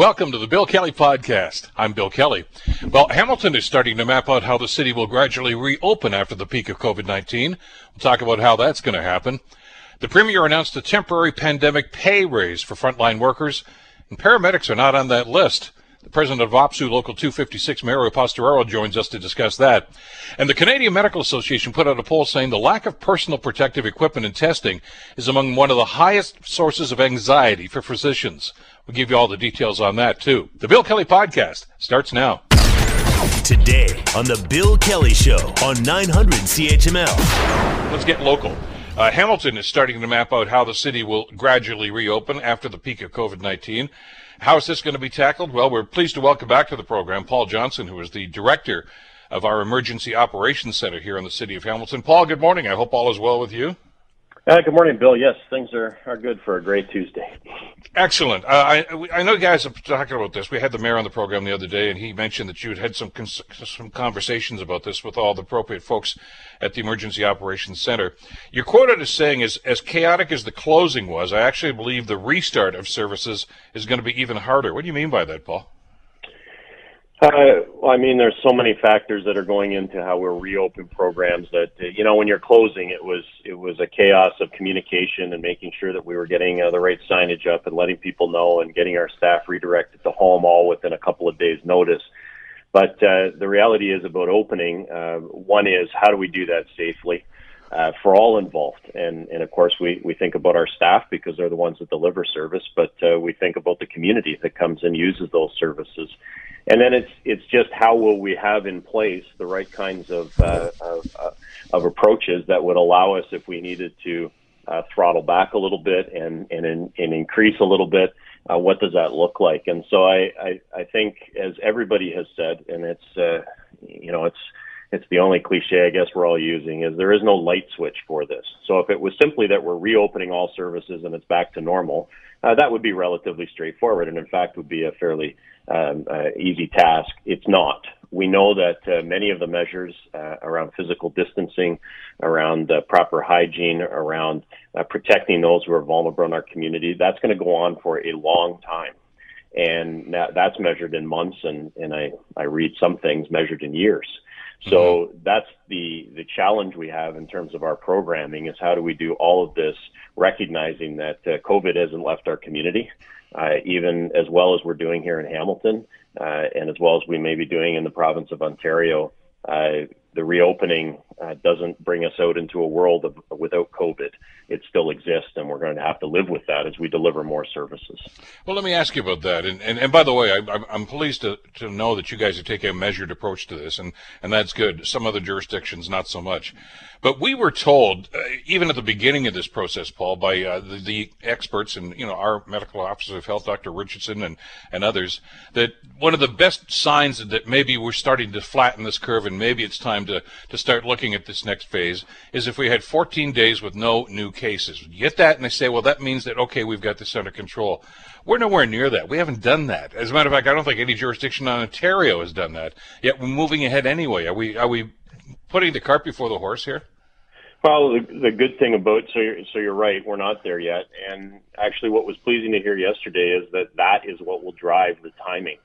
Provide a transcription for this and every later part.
Welcome to the Bill Kelly Podcast. I'm Bill Kelly. Well, Hamilton is starting to map out how the city will gradually reopen after the peak of COVID 19. We'll talk about how that's going to happen. The Premier announced a temporary pandemic pay raise for frontline workers, and paramedics are not on that list. The president of OPSEU Local 256, Mario Posteraro, joins us to discuss that. And the Canadian Medical Association put out a poll saying the lack of personal protective equipment and testing is among one of the highest sources of anxiety for physicians. We'll give you all the details on that, too. The Bill Kelly Podcast starts now. Today on The Bill Kelly Show on 900 CHML. Let's get local. Uh, Hamilton is starting to map out how the city will gradually reopen after the peak of COVID 19. How is this going to be tackled? Well, we're pleased to welcome back to the program Paul Johnson, who is the director of our Emergency Operations Center here in the city of Hamilton. Paul, good morning. I hope all is well with you. Uh, good morning, Bill. Yes, things are, are good for a great Tuesday. Excellent. Uh, I I know you guys are talking about this. We had the mayor on the program the other day, and he mentioned that you had had some some conversations about this with all the appropriate folks at the Emergency Operations Center. You're quoted as saying, "as as chaotic as the closing was, I actually believe the restart of services is going to be even harder." What do you mean by that, Paul? Uh, I mean, there's so many factors that are going into how we're reopen programs that uh, you know when you're closing, it was it was a chaos of communication and making sure that we were getting uh, the right signage up and letting people know and getting our staff redirected to home all within a couple of days' notice. But uh, the reality is about opening. Uh, one is how do we do that safely? Uh, for all involved. And, and of course, we, we think about our staff because they're the ones that deliver service, but uh, we think about the community that comes and uses those services. And then it's it's just how will we have in place the right kinds of uh, of, uh, of approaches that would allow us if we needed to uh, throttle back a little bit and and, and increase a little bit. Uh, what does that look like? And so I, I I think as everybody has said, and it's uh, you know it's it's the only cliche I guess we're all using is there is no light switch for this. So if it was simply that we're reopening all services and it's back to normal, uh, that would be relatively straightforward, and in fact would be a fairly um, uh, easy task. It's not. We know that uh, many of the measures uh, around physical distancing, around uh, proper hygiene, around uh, protecting those who are vulnerable in our community, that's going to go on for a long time. And that, that's measured in months, and, and I, I read some things measured in years. So mm-hmm. that's the the challenge we have in terms of our programming is how do we do all of this, recognizing that uh, COVID hasn't left our community, uh, even as well as we're doing here in Hamilton, uh, and as well as we may be doing in the province of Ontario. Uh, the reopening uh, doesn't bring us out into a world of, without COVID. It still exists, and we're going to have to live with that as we deliver more services. Well, let me ask you about that. And and, and by the way, I, I'm pleased to, to know that you guys are taking a measured approach to this, and, and that's good. Some other jurisdictions, not so much. But we were told, uh, even at the beginning of this process, Paul, by uh, the, the, experts and you know our medical officer of health, Dr. Richardson, and and others, that one of the best signs that maybe we're starting to flatten this curve, and maybe it's time to to start looking at this next phase, is if we had 14 days with no new cases. You get that, and they say, well, that means that okay, we've got this under control. We're nowhere near that. We haven't done that. As a matter of fact, I don't think any jurisdiction in Ontario has done that. Yet we're moving ahead anyway. Are we? Are we putting the cart before the horse here? Well, the, the good thing about so you're, so you're right, we're not there yet. And actually, what was pleasing to hear yesterday is that that is what will drive the timing.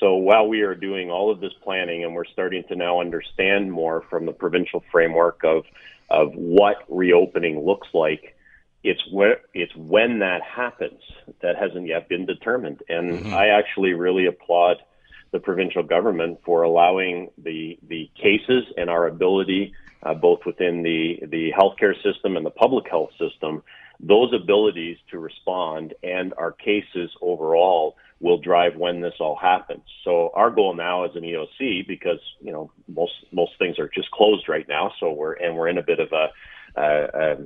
So while we are doing all of this planning and we're starting to now understand more from the provincial framework of of what reopening looks like, it's where it's when that happens that hasn't yet been determined. And mm-hmm. I actually really applaud the provincial government for allowing the the cases and our ability, uh, both within the the healthcare system and the public health system, those abilities to respond and our cases overall will drive when this all happens. So our goal now as an EOC, because you know most most things are just closed right now, so we're and we're in a bit of a a,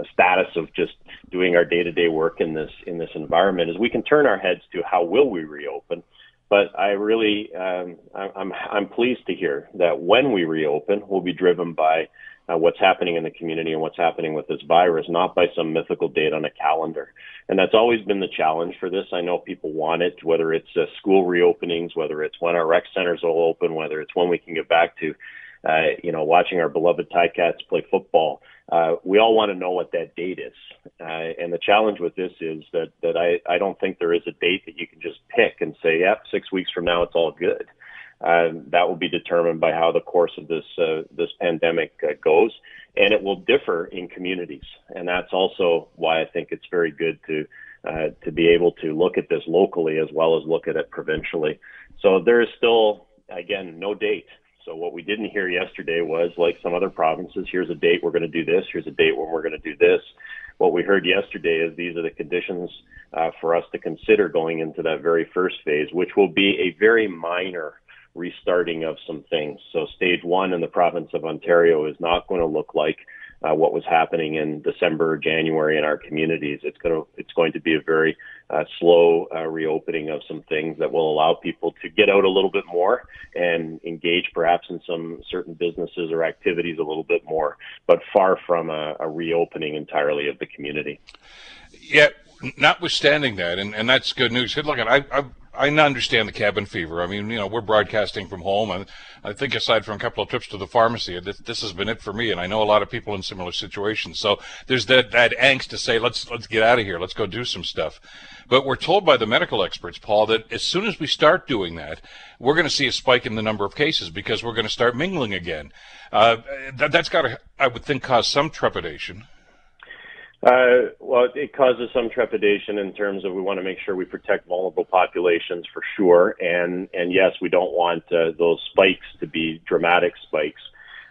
a status of just doing our day-to-day work in this in this environment, is we can turn our heads to how will we reopen but I really, um, I'm, I'm pleased to hear that when we reopen, we'll be driven by uh, what's happening in the community and what's happening with this virus, not by some mythical date on a calendar. And that's always been the challenge for this. I know people want it, whether it's uh, school reopenings, whether it's when our rec centers will open, whether it's when we can get back to uh, you know, watching our beloved Ticats play football. Uh, we all want to know what that date is. Uh, and the challenge with this is that, that I, I don't think there is a date that you can just pick and say, yeah, six weeks from now, it's all good. Uh, that will be determined by how the course of this, uh, this pandemic uh, goes. And it will differ in communities. And that's also why I think it's very good to, uh, to be able to look at this locally as well as look at it provincially. So there is still, again, no date so what we didn't hear yesterday was like some other provinces, here's a date we're going to do this, here's a date when we're going to do this. What we heard yesterday is these are the conditions uh, for us to consider going into that very first phase, which will be a very minor restarting of some things. So stage one in the province of Ontario is not going to look like uh, what was happening in December, January in our communities. It's going to it's going to be a very uh, slow uh, reopening of some things that will allow people to get out a little bit more and engage perhaps in some certain businesses or activities a little bit more, but far from a, a reopening entirely of the community. Yeah, notwithstanding that, and, and that's good news. Look, I, I I understand the cabin fever. I mean, you know, we're broadcasting from home, and I think aside from a couple of trips to the pharmacy, this, this has been it for me. And I know a lot of people in similar situations. So there's that that angst to say, let's let's get out of here, let's go do some stuff. But we're told by the medical experts, Paul, that as soon as we start doing that, we're going to see a spike in the number of cases because we're going to start mingling again. Uh, that, that's got to, I would think, cause some trepidation. Uh, well, it causes some trepidation in terms of we want to make sure we protect vulnerable populations for sure, and and yes, we don't want uh, those spikes to be dramatic spikes,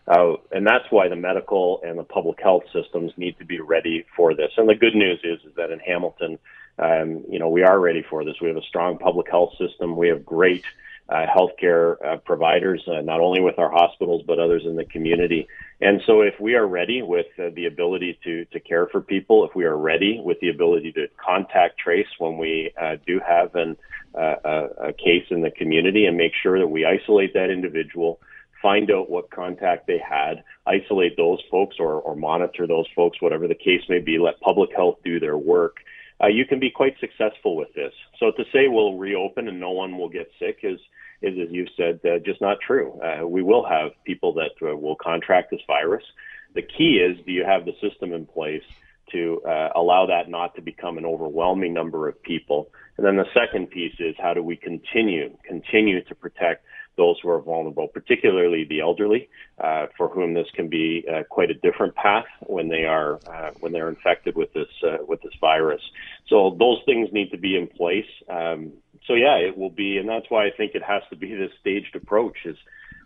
uh, and that's why the medical and the public health systems need to be ready for this. And the good news is is that in Hamilton, um, you know, we are ready for this. We have a strong public health system. We have great uh, healthcare uh, providers, uh, not only with our hospitals but others in the community. And so, if we are ready with uh, the ability to to care for people, if we are ready with the ability to contact trace when we uh, do have an, uh, a, a case in the community, and make sure that we isolate that individual, find out what contact they had, isolate those folks, or or monitor those folks, whatever the case may be. Let public health do their work. Uh, you can be quite successful with this. So to say we'll reopen and no one will get sick is is, as you've said, uh, just not true. Uh, we will have people that uh, will contract this virus. The key is, do you have the system in place to uh, allow that not to become an overwhelming number of people? And then the second piece is, how do we continue continue to protect those who are vulnerable, particularly the elderly, uh, for whom this can be uh, quite a different path when they are uh, when they're infected with this uh, with this virus. So those things need to be in place. Um, so yeah, it will be, and that's why I think it has to be this staged approach. Is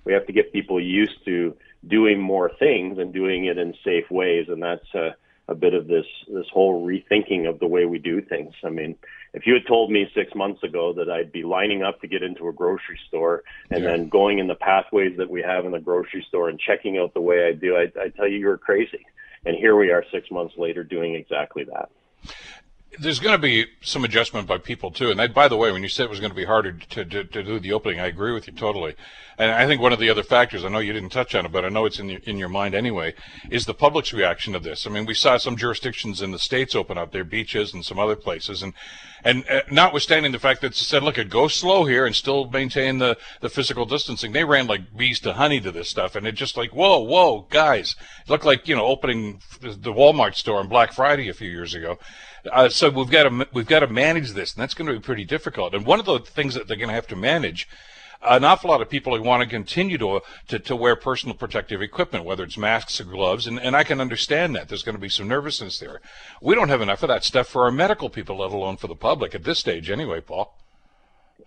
we have to get people used to doing more things and doing it in safe ways, and that's a, bit of this this whole rethinking of the way we do things. I mean, if you had told me six months ago that I'd be lining up to get into a grocery store and yeah. then going in the pathways that we have in the grocery store and checking out the way I do, I I tell you you're crazy. And here we are six months later doing exactly that there's going to be some adjustment by people too. And that, by the way, when you said it was going to be harder to, to, to, do the opening, I agree with you totally. And I think one of the other factors, I know you didn't touch on it, but I know it's in your, in your mind anyway, is the public's reaction to this. I mean, we saw some jurisdictions in the states open up their beaches and some other places, and and uh, notwithstanding the fact that it said, look, it go slow here and still maintain the the physical distancing, they ran like bees to honey to this stuff, and it just like, whoa, whoa, guys, it looked like you know opening the Walmart store on Black Friday a few years ago. Uh, so we've got to we've got to manage this, and that's going to be pretty difficult. And one of the things that they're going to have to manage an awful lot of people who want to continue to, to, to wear personal protective equipment, whether it's masks or gloves, and, and I can understand that. There's going to be some nervousness there. We don't have enough of that stuff for our medical people, let alone for the public at this stage, anyway, Paul.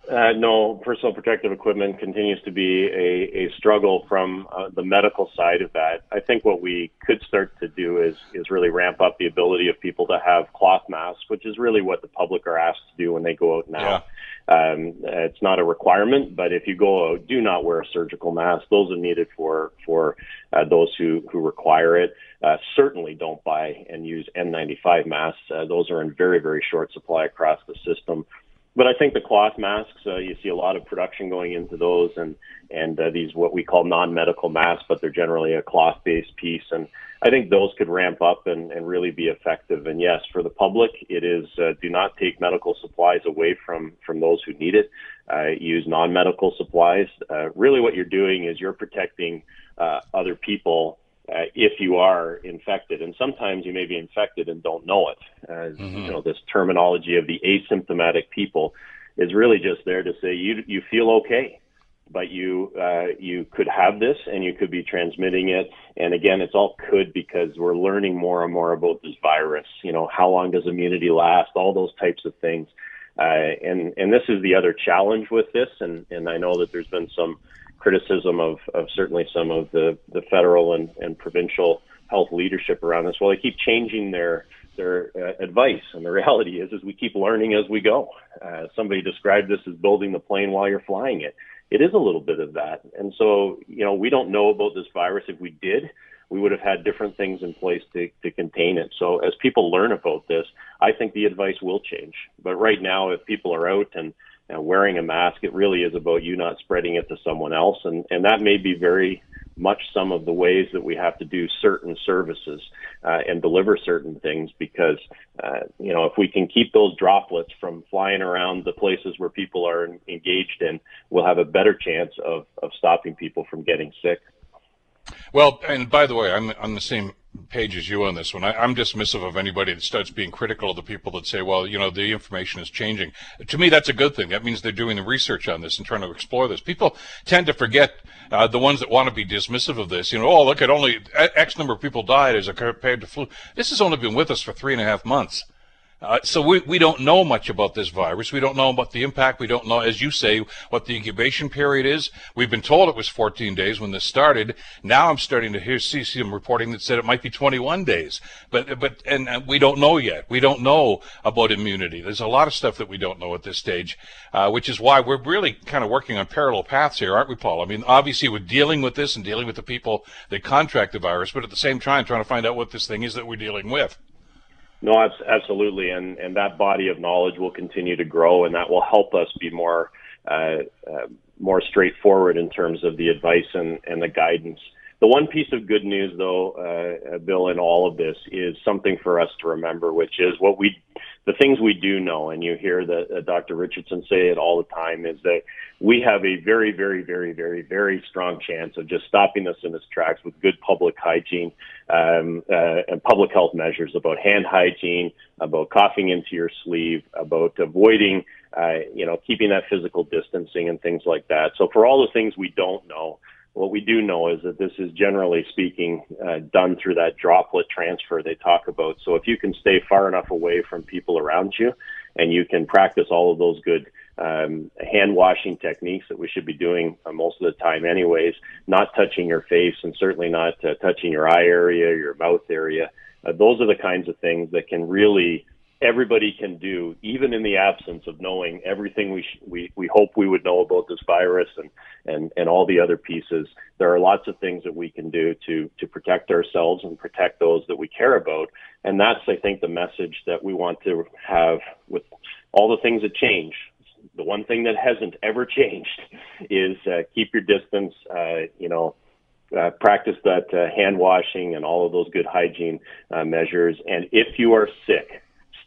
Uh, no, personal protective equipment continues to be a, a struggle from uh, the medical side of that. I think what we could start to do is is really ramp up the ability of people to have cloth masks, which is really what the public are asked to do when they go out now. Yeah. Um, it's not a requirement, but if you go out, do not wear a surgical mask. Those are needed for for uh, those who who require it. Uh, certainly don't buy and use N95 masks. Uh, those are in very very short supply across the system but I think the cloth masks, uh, you see a lot of production going into those, and and uh, these what we call non-medical masks, but they're generally a cloth-based piece, and I think those could ramp up and, and really be effective. And yes, for the public, it is uh, do not take medical supplies away from from those who need it. Uh, use non-medical supplies. Uh, really, what you're doing is you're protecting uh, other people uh, if you are infected, and sometimes you may be infected and don't know it. As mm-hmm. you know, this terminology of the asymptomatic people is really just there to say you you feel okay but you uh, you could have this and you could be transmitting it. And again, it's all could because we're learning more and more about this virus. You know, how long does immunity last? All those types of things. Uh, and and this is the other challenge with this. And and I know that there's been some criticism of of certainly some of the the federal and and provincial health leadership around this. Well, they keep changing their their uh, advice, and the reality is, is we keep learning as we go. Uh, somebody described this as building the plane while you're flying it it is a little bit of that. And so, you know, we don't know about this virus. If we did, we would have had different things in place to, to contain it. So as people learn about this, I think the advice will change. But right now, if people are out and, and wearing a mask, it really is about you not spreading it to someone else. And, and that may be very much some of the ways that we have to do certain services uh, and deliver certain things because uh, you know if we can keep those droplets from flying around the places where people are engaged in we'll have a better chance of, of stopping people from getting sick well and by the way i'm on the same page as you on this one. I, am dismissive of anybody that starts being critical of the people that say, well, you know, the information is changing. To me, that's a good thing. That means they're doing the research on this and trying to explore this. People tend to forget uh, the ones that want to be dismissive of this. You know, oh, look at only X number of people died as compared to flu. This has only been with us for three and a half months. Uh, so we, we don't know much about this virus. We don't know about the impact. We don't know, as you say, what the incubation period is. We've been told it was 14 days when this started. Now I'm starting to hear see some reporting that said it might be 21 days. But but and, and, we don't know yet. We don't know about immunity. There's a lot of stuff that we don't know at this stage, uh, which is why we're really kind of working on parallel paths here, aren't we, Paul? I mean, obviously we're dealing with this and dealing with the people that contract the virus, but at the same time trying to find out what this thing is that we're dealing with. No, absolutely, and and that body of knowledge will continue to grow, and that will help us be more uh, uh, more straightforward in terms of the advice and, and the guidance. The one piece of good news, though, uh, Bill, in all of this is something for us to remember, which is what we the things we do know, and you hear that uh, Dr. Richardson say it all the time, is that we have a very, very, very, very, very strong chance of just stopping this in its tracks with good public hygiene um, uh, and public health measures about hand hygiene, about coughing into your sleeve, about avoiding, uh, you know, keeping that physical distancing and things like that. So for all the things we don't know, what we do know is that this is generally speaking uh, done through that droplet transfer they talk about. So if you can stay far enough away from people around you and you can practice all of those good um, hand washing techniques that we should be doing uh, most of the time anyways, not touching your face and certainly not uh, touching your eye area, your mouth area. Uh, those are the kinds of things that can really everybody can do, even in the absence of knowing everything we sh- we we hope we would know about this virus and and and all the other pieces. There are lots of things that we can do to to protect ourselves and protect those that we care about, and that's I think the message that we want to have with all the things that change. The one thing that hasn't ever changed is uh, keep your distance. Uh, you know. Uh, practice that uh, hand washing and all of those good hygiene uh, measures. And if you are sick,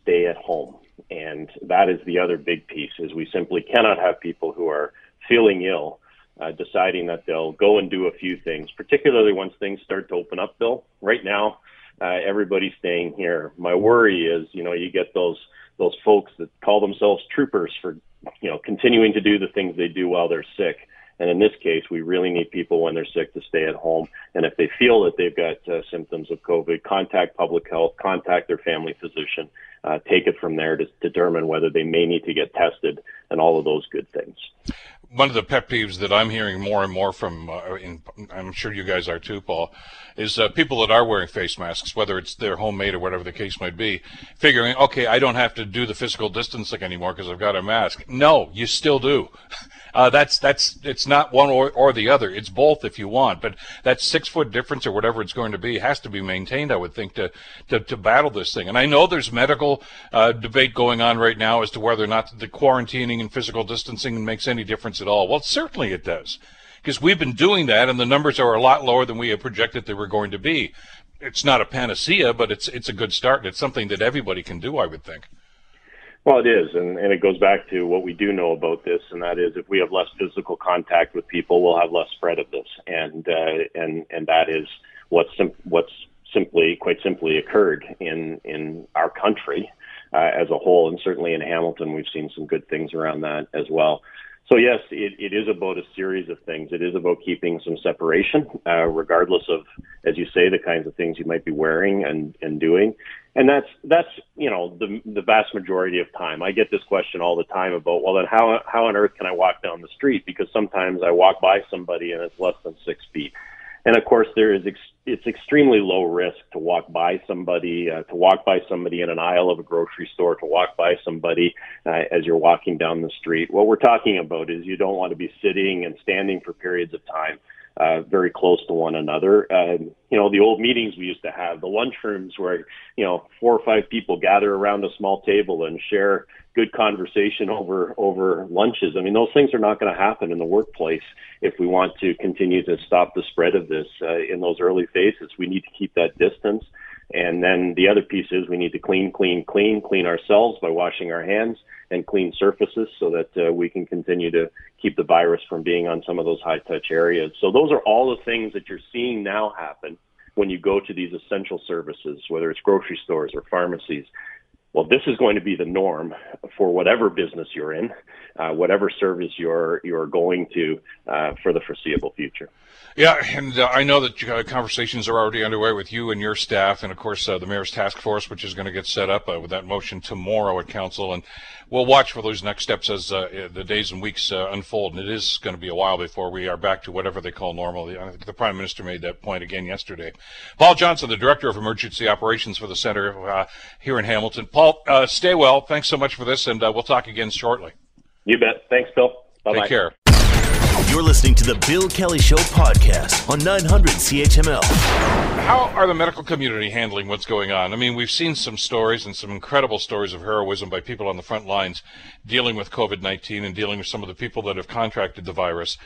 stay at home. And that is the other big piece is we simply cannot have people who are feeling ill uh, deciding that they'll go and do a few things, particularly once things start to open up, Bill. Right now, uh, everybody's staying here. My worry is, you know, you get those those folks that call themselves troopers for, you know, continuing to do the things they do while they're sick. And in this case, we really need people when they're sick to stay at home. And if they feel that they've got uh, symptoms of COVID, contact public health, contact their family physician, uh, take it from there to determine whether they may need to get tested and all of those good things. One of the pet peeves that I'm hearing more and more from, uh, in, I'm sure you guys are too, Paul, is uh, people that are wearing face masks, whether it's their homemade or whatever the case might be, figuring, okay, I don't have to do the physical distancing anymore because I've got a mask. No, you still do. Uh, that's that's it's not one or, or the other. It's both if you want. But that six foot difference or whatever it's going to be has to be maintained. I would think to to, to battle this thing. And I know there's medical uh, debate going on right now as to whether or not the quarantining and physical distancing makes any difference at all. Well, certainly it does because we've been doing that, and the numbers are a lot lower than we had projected they were going to be. It's not a panacea, but it's it's a good start. And it's something that everybody can do, I would think. Well, it is, and, and it goes back to what we do know about this, and that is if we have less physical contact with people, we'll have less spread of this, and uh, and and that is what's sim- what's simply, quite simply, occurred in in our country uh, as a whole, and certainly in Hamilton, we've seen some good things around that as well. So yes, it, it is about a series of things. It is about keeping some separation, uh, regardless of, as you say, the kinds of things you might be wearing and, and doing. And that's that's you know the the vast majority of time. I get this question all the time about well then how how on earth can I walk down the street because sometimes I walk by somebody and it's less than six feet. And of course, there is ex- it's extremely low risk to walk by somebody, uh, to walk by somebody in an aisle of a grocery store, to walk by somebody uh, as you're walking down the street. What we're talking about is you don't want to be sitting and standing for periods of time uh, very close to one another. Uh, you know, the old meetings we used to have, the lunchrooms where, you know, four or five people gather around a small table and share good conversation over, over lunches. I mean, those things are not going to happen in the workplace if we want to continue to stop the spread of this uh, in those early phases. We need to keep that distance. And then the other piece is we need to clean, clean, clean, clean ourselves by washing our hands and clean surfaces so that uh, we can continue to keep the virus from being on some of those high touch areas. So those are all the things that you're seeing now happen when you go to these essential services, whether it's grocery stores or pharmacies. Well, this is going to be the norm for whatever business you're in, uh, whatever service you're you're going to uh, for the foreseeable future. Yeah, and uh, I know that uh, conversations are already underway with you and your staff, and of course uh, the mayor's task force, which is going to get set up uh, with that motion tomorrow at council, and we'll watch for those next steps as the days and weeks unfold. And it is going to be a while before we are back to whatever they call normal. I think the prime minister made that point again yesterday. Paul Johnson, the director of emergency operations for the center here in Hamilton. Paul, uh, stay well. Thanks so much for this, and uh, we'll talk again shortly. You bet. Thanks, Bill. Bye-bye. Take care. You're listening to the Bill Kelly Show podcast on 900 CHML. How are the medical community handling what's going on? I mean, we've seen some stories and some incredible stories of heroism by people on the front lines dealing with COVID 19 and dealing with some of the people that have contracted the virus.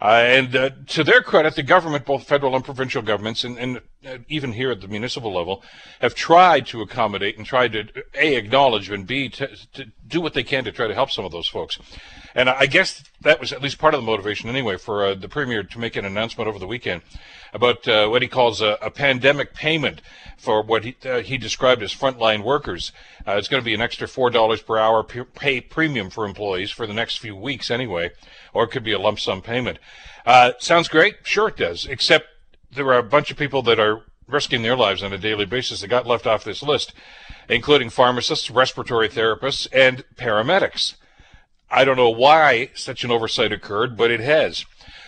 Uh, and uh, to their credit, the government, both federal and provincial governments, and, and uh, even here at the municipal level, have tried to accommodate and tried to a acknowledge and b to, to, do what they can to try to help some of those folks. And I guess that was at least part of the motivation, anyway, for uh, the premier to make an announcement over the weekend about uh, what he calls a, a, pandemic payment for what he, uh, he described as frontline workers. it's going to be an extra four dollars per hour pay premium for employees for the next few weeks, anyway or it could be a lump sum payment. Uh, sounds great. Sure, it does. Except there are a bunch of people that are risking their lives on a daily basis that got left off this list, including pharmacists, respiratory therapists, and paramedics. I don't know why such an oversight occurred, but it has.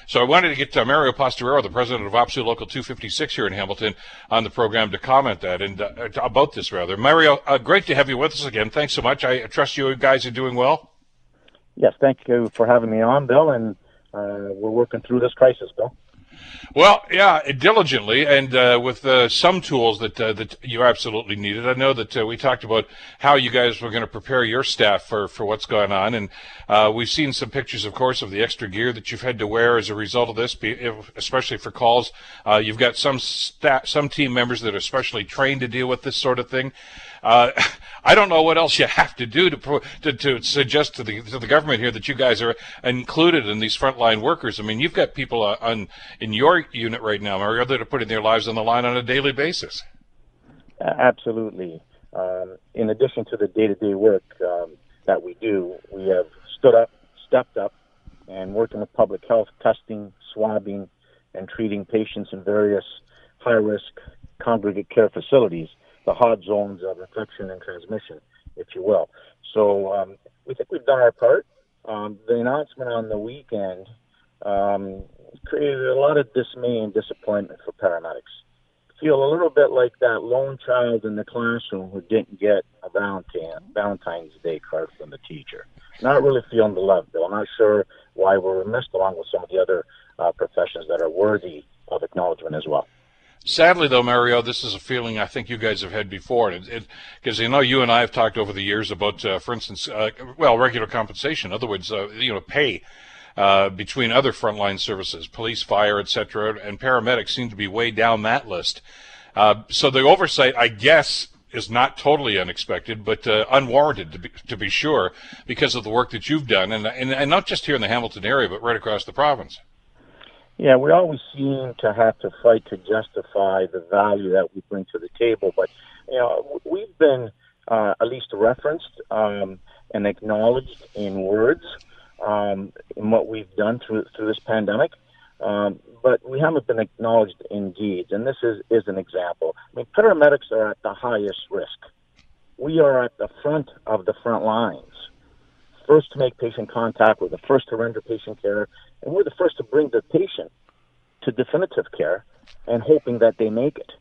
So I wanted to get Mario Posteraro, the president of OPSEU Local 256 here in Hamilton, on the program to comment that and uh, about this rather. Mario, uh, great to have you with us again. Thanks so much. I trust you guys are doing well. Yes, thank you for having me on, Bill, and uh, we're working through this crisis, Bill. Well, yeah, diligently and uh, with uh, some tools that uh, that you absolutely needed. I know that uh, we talked about how you guys were going to prepare your staff for, for what's going on, and uh, we've seen some pictures, of course, of the extra gear that you've had to wear as a result of this, especially for calls. Uh, you've got some some team members that are especially trained to deal with this sort of thing. Uh, I don't know what else you have to do to, to, to suggest to the to the government here that you guys are included in these frontline workers. I mean, you've got people on in your unit right now, Mario, that are putting their lives on the line on a daily basis. Absolutely. Um, in addition to the day-to-day work um, that we do, we have stood up, stepped up, and working with public health, testing, swabbing, and treating patients in various high-risk congregate care facilities the hot zones of infection and transmission, if you will. So um, we think we've done our part. Um, the announcement on the weekend um, created a lot of dismay and disappointment for paramedics. feel a little bit like that lone child in the classroom who didn't get a Valentine, Valentine's Day card from the teacher. Not really feeling the love, Bill. I'm not sure why we're missed along with some of the other uh, professions that are worthy of acknowledgement as well. Sadly, though, Mario, this is a feeling I think you guys have had before, because you know you and I have talked over the years about, uh, for instance, uh, well, regular compensation. In other words, uh, you know, pay uh, between other frontline services, police, fire, etc., and paramedics seem to be way down that list. Uh, so the oversight, I guess, is not totally unexpected, but uh, unwarranted to be, to be sure, because of the work that you've done, and, and, and not just here in the Hamilton area, but right across the province. Yeah, we always seem to have to fight to justify the value that we bring to the table, but you know we've been uh, at least referenced um, and acknowledged in words um, in what we've done through through this pandemic, um, but we haven't been acknowledged in deeds. And this is is an example. I mean, paramedics are at the highest risk. We are at the front of the front lines. First to make patient contact, we're the first to render patient care, and we're the first to bring the patient to definitive care and hoping that they make it.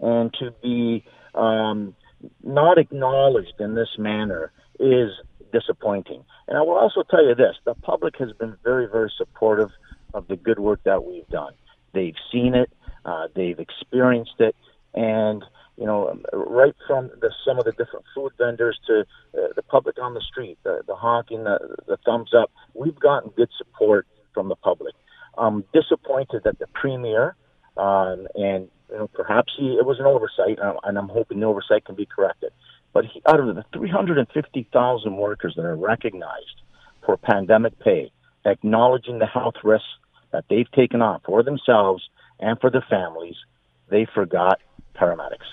And to be um, not acknowledged in this manner is disappointing. And I will also tell you this the public has been very, very supportive of the good work that we've done. They've seen it, uh, they've experienced it, and you know, right from the, some of the different food vendors to uh, the public on the street, the, the honking, the, the thumbs up, we've gotten good support from the public. I'm disappointed that the premier, um, and you know, perhaps he, it was an oversight, and I'm hoping the oversight can be corrected. But he, out of the 350,000 workers that are recognized for pandemic pay, acknowledging the health risks that they've taken on for themselves and for their families, they forgot paramedics.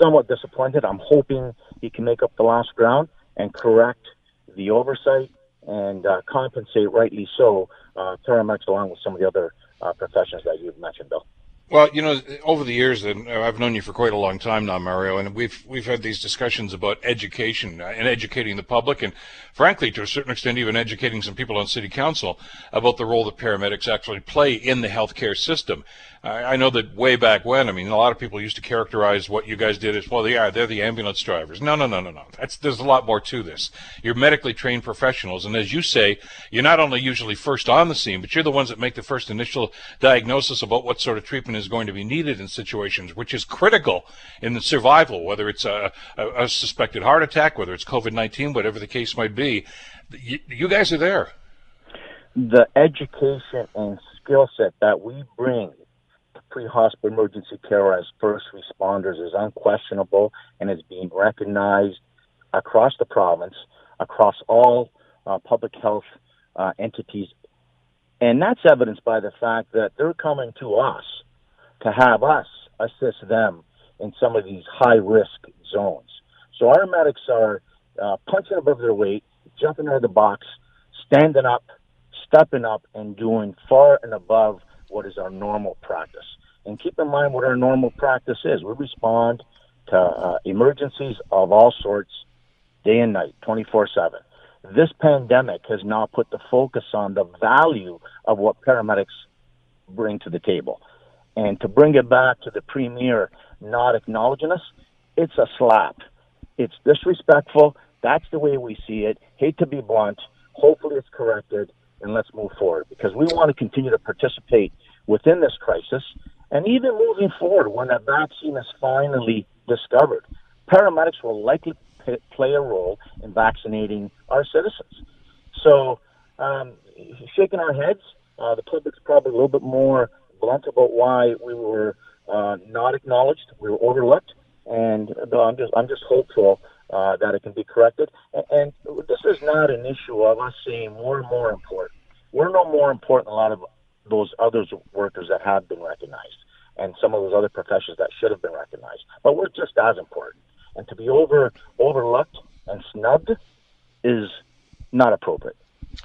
Somewhat disappointed. I'm hoping he can make up the lost ground and correct the oversight and uh, compensate, rightly so, uh, paramedics along with some of the other uh, professions that you've mentioned, Bill. Well, you know, over the years, and I've known you for quite a long time now, Mario, and we've we've had these discussions about education and educating the public, and frankly, to a certain extent, even educating some people on city council about the role that paramedics actually play in the healthcare system. I, know that way back when, I mean, a lot of people used to characterize what you guys did as, well, they are, they're the ambulance drivers. No, no, no, no, no. That's, there's a lot more to this. You're medically trained professionals, and as you say, you're not only usually first on the scene, but you're the ones that make the first initial diagnosis about what sort of treatment is going to be needed in situations, which is critical in the survival, whether it's a, a, a suspected heart attack, whether it's COVID-19, whatever the case might be. You, you guys are there. The education and skill set that we bring pre-hospital emergency care as first responders is unquestionable and is being recognized across the province, across all uh, public health uh, entities. And that's evidenced by the fact that they're coming to us to have us assist them in some of these high risk zones. So our medics are uh, punching above their weight, jumping out of the box, standing up, stepping up, and doing far and above what is our normal practice. And keep in mind what our normal practice is. We respond to uh, emergencies of all sorts day and night, 24 7. This pandemic has now put the focus on the value of what paramedics bring to the table. And to bring it back to the premier not acknowledging us, it's a slap. It's disrespectful. That's the way we see it. Hate to be blunt. Hopefully it's corrected and let's move forward because we want to continue to participate within this crisis and even moving forward, when a vaccine is finally discovered, paramedics will likely p- play a role in vaccinating our citizens. So, um, shaking our heads, uh, the public's probably a little bit more blunt about why we were uh, not acknowledged, we were overlooked, and I'm just I'm just hopeful uh, that it can be corrected. And, and this is not an issue of us saying we're more important. We're no more important than a lot of those other workers that have been recognized and some of those other professions that should have been recognized. But we're just as important. And to be over overlooked and snubbed is not appropriate.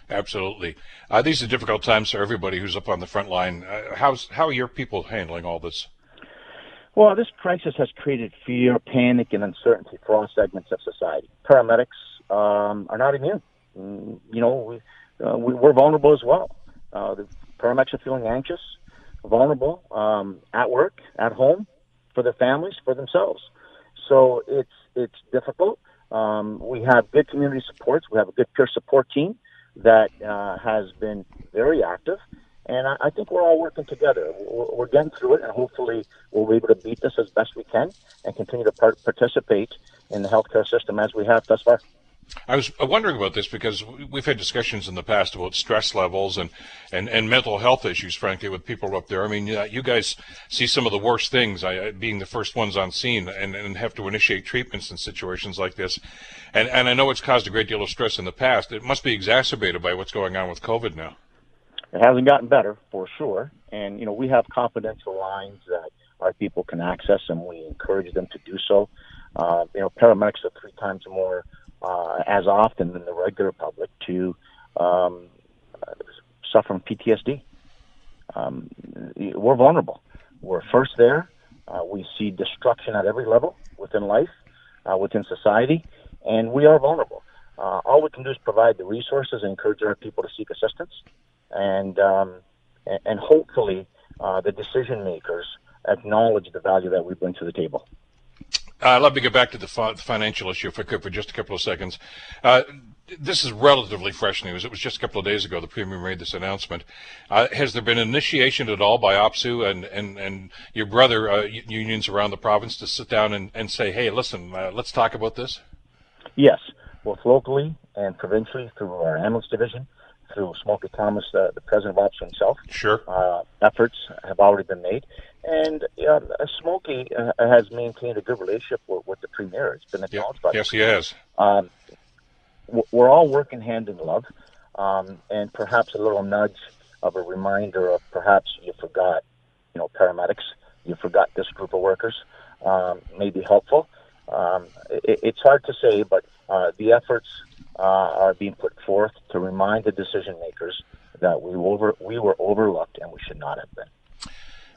Absolutely. Uh, these are difficult times for everybody who's up on the front line. Uh, how's, how are your people handling all this? Well, this crisis has created fear, panic, and uncertainty for all segments of society. Paramedics um, are not immune. Mm, you know, we, uh, we, are vulnerable as well. Uh, the paramedics are feeling anxious, vulnerable um, at work, at home, for their families, for themselves. So it's it's difficult. Um, we have good community supports. We have a good peer support team that uh, has been very active, and I, I think we're all working together. We're, we're, getting through it, and hopefully we'll be able to beat this as best we can and continue to part- participate in the healthcare system as we have thus far. I was wondering about this because we've had discussions in the past about stress levels and, and, and mental health issues, frankly, with people up there. I mean, you guys see some of the worst things, being the first ones on scene and, and have to initiate treatments in situations like this. And, and I know it's caused a great deal of stress in the past. It must be exacerbated by what's going on with COVID now. It hasn't gotten better, for sure. And, you know, we have confidential lines that our people can access, and we encourage them to do so. Uh, you know, paramedics are three times more uh, as often than the regular public to um, suffer from PTSD. Um, we're vulnerable. We're first there. Uh, we see destruction at every level within life, uh, within society, and we are vulnerable. Uh, all we can do is provide the resources and encourage our people to seek assistance, and um, and hopefully uh, the decision makers acknowledge the value that we bring to the table. I'd love to get back to the, financial issue if I could for just a couple of seconds. Uh, this is relatively fresh news. It was just a couple of days ago the Premier made this announcement. Uh, has there been initiation at all by OPSEU and, and, and your brother uh, unions around the province to sit down and, and say, hey, listen, uh, let's talk about this? Yes, both locally and provincially through our ambulance division, through Smokey Thomas, uh, the president of OPSEU himself. Sure. efforts have already been made. And uh, Smokey uh, has maintained a good relationship with, with the premier. It's been acknowledged yeah. by yes, he has. Um, we're all working hand in glove, um, and perhaps a little nudge of a reminder of perhaps you forgot, you know, paramedics, you forgot this group of workers, um, may be helpful. Um, it, it's hard to say, but uh, the efforts uh, are being put forth to remind the decision makers that we over we were overlooked and we should not have been.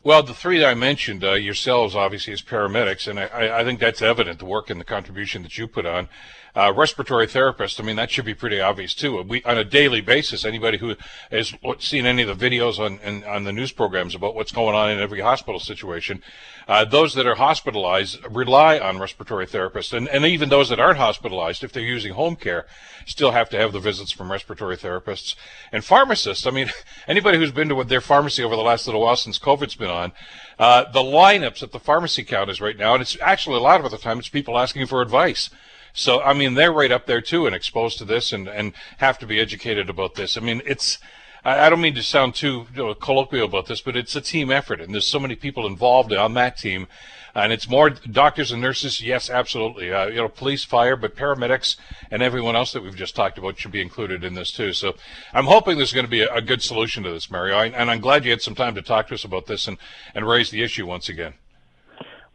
Well, the three that I mentioned, uh, yourselves obviously as paramedics, and I, I, think that's evident, the work and the contribution that you put on. Uh, respiratory therapist, I mean, that should be pretty obvious too. We, on a daily basis, anybody who has seen any of the videos on, in, on the news programs about what's going on in every hospital situation, uh, those that are hospitalized rely on respiratory therapists. And, and even those that aren't hospitalized, if they're using home care, still have to have the visits from respiratory therapists. And pharmacists, I mean, anybody who's been to their pharmacy over the last little while since COVID's been on, uh, the lineups at the pharmacy counters right now, and it's actually a lot of the time it's people asking for advice. So, I mean, they're right up there too and exposed to this and, and have to be educated about this. I mean, it's, I don't mean to sound too you know, colloquial about this, but it's a team effort, and there's so many people involved on that team, and it's more doctors and nurses. Yes, absolutely. Uh, you know, police, fire, but paramedics and everyone else that we've just talked about should be included in this too. So I'm hoping there's going to be a, a good solution to this, Mario, and I'm glad you had some time to talk to us about this and and raise the issue once again.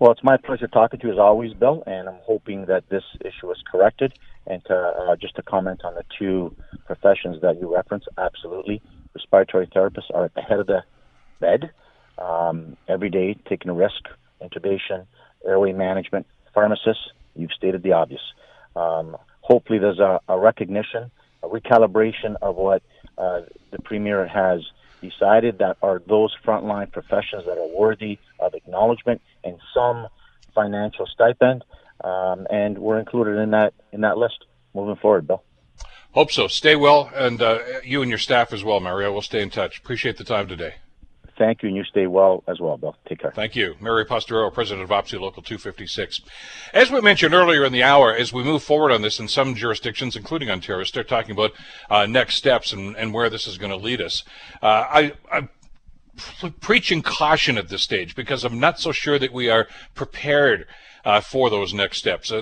Well, it's my pleasure talking to you as always, Bill, and I'm hoping that this issue is corrected. And to, uh, just to comment on the two professions that you referenced, absolutely, respiratory therapists are at the head of the bed um, every day, taking a risk, intubation, airway management. Pharmacists, you've stated the obvious. Um, hopefully, there's a, a, recognition, a recalibration of what uh, the premier has decided that are those frontline professions that are worthy of acknowledgement and some financial stipend, um, and we're included in that in that list moving forward, Bill. Hope so. Stay well, and uh, you and your staff as well, Mario. We'll stay in touch. Appreciate the time today. Thank you, and you stay well as well, Bill. Take care. Thank you. Mary Posteraro, President of OPSEU Local 256. As we mentioned earlier in the hour, as we move forward on this in some jurisdictions, including Ontario, start talking about uh, next steps and, and where this is going to lead us. Uh, I, I'm preaching caution at this stage because I'm not so sure that we are prepared uh, for those next steps. Uh,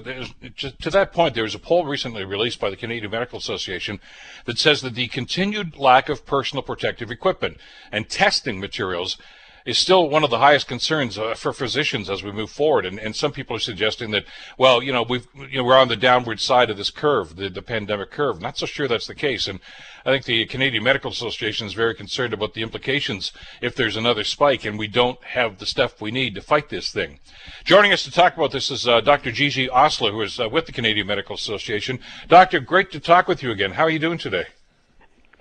to that point, there was a poll recently released by the Canadian Medical Association that says that the continued lack of personal protective equipment and testing materials is still one of the highest concerns uh, for physicians as we move forward. And, and some people are suggesting that, well, you know, we've, you know, we're on the downward side of this curve, the, the pandemic curve. Not so sure that's the case. And I think the Canadian Medical Association is very concerned about the implications if there's another spike and we don't have the stuff we need to fight this thing. Joining us to talk about this is uh, Dr. Gigi Osler, who is uh, with the Canadian Medical Association. Doctor, great to talk with you again. How are you doing today?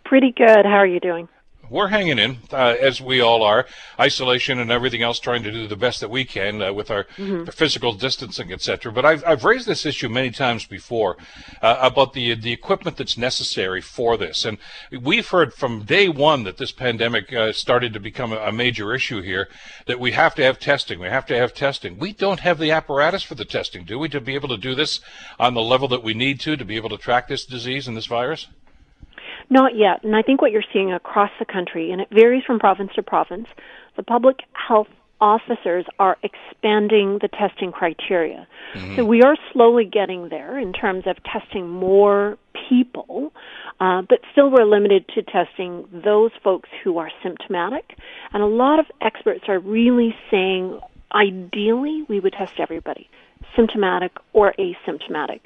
Pretty good. How are you doing? We're hanging in, uh, as we all are. Isolation and everything else, trying to do the best that we can uh, with our mm-hmm. physical distancing, etc. But I've, I've raised this issue many times before uh, about the the equipment that's necessary for this, and we've heard from day one that this pandemic uh, started to become a, a major issue here. That we have to have testing. We have to have testing. We don't have the apparatus for the testing, do we, to be able to do this on the level that we need to to be able to track this disease and this virus? Not yet. And I think what you're seeing across the country, and it varies from province to province, the public health officers are expanding the testing criteria. Mm-hmm. So we are slowly getting there in terms of testing more people, uh, but still we're limited to testing those folks who are symptomatic. And a lot of experts are really saying ideally we would test everybody, symptomatic or asymptomatic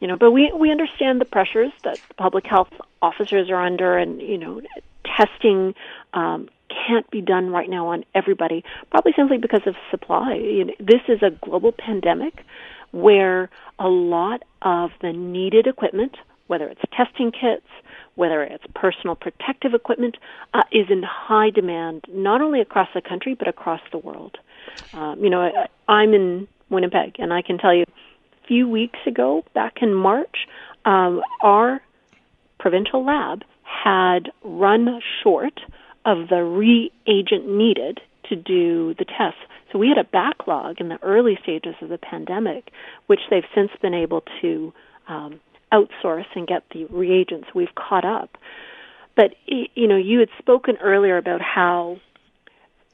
you know but we we understand the pressures that public health officers are under and you know testing um, can't be done right now on everybody probably simply because of supply. You know, this is a global pandemic where a lot of the needed equipment whether it's testing kits whether it's personal protective equipment uh, is in high demand not only across the country but across the world. Um, you know I, i'm in winnipeg and i can tell you few weeks ago, back in March, um, our provincial lab had run short of the reagent needed to do the tests. So we had a backlog in the early stages of the pandemic, which they've since been able to um, outsource and get the reagents. We've caught up. But you know, you had spoken earlier about how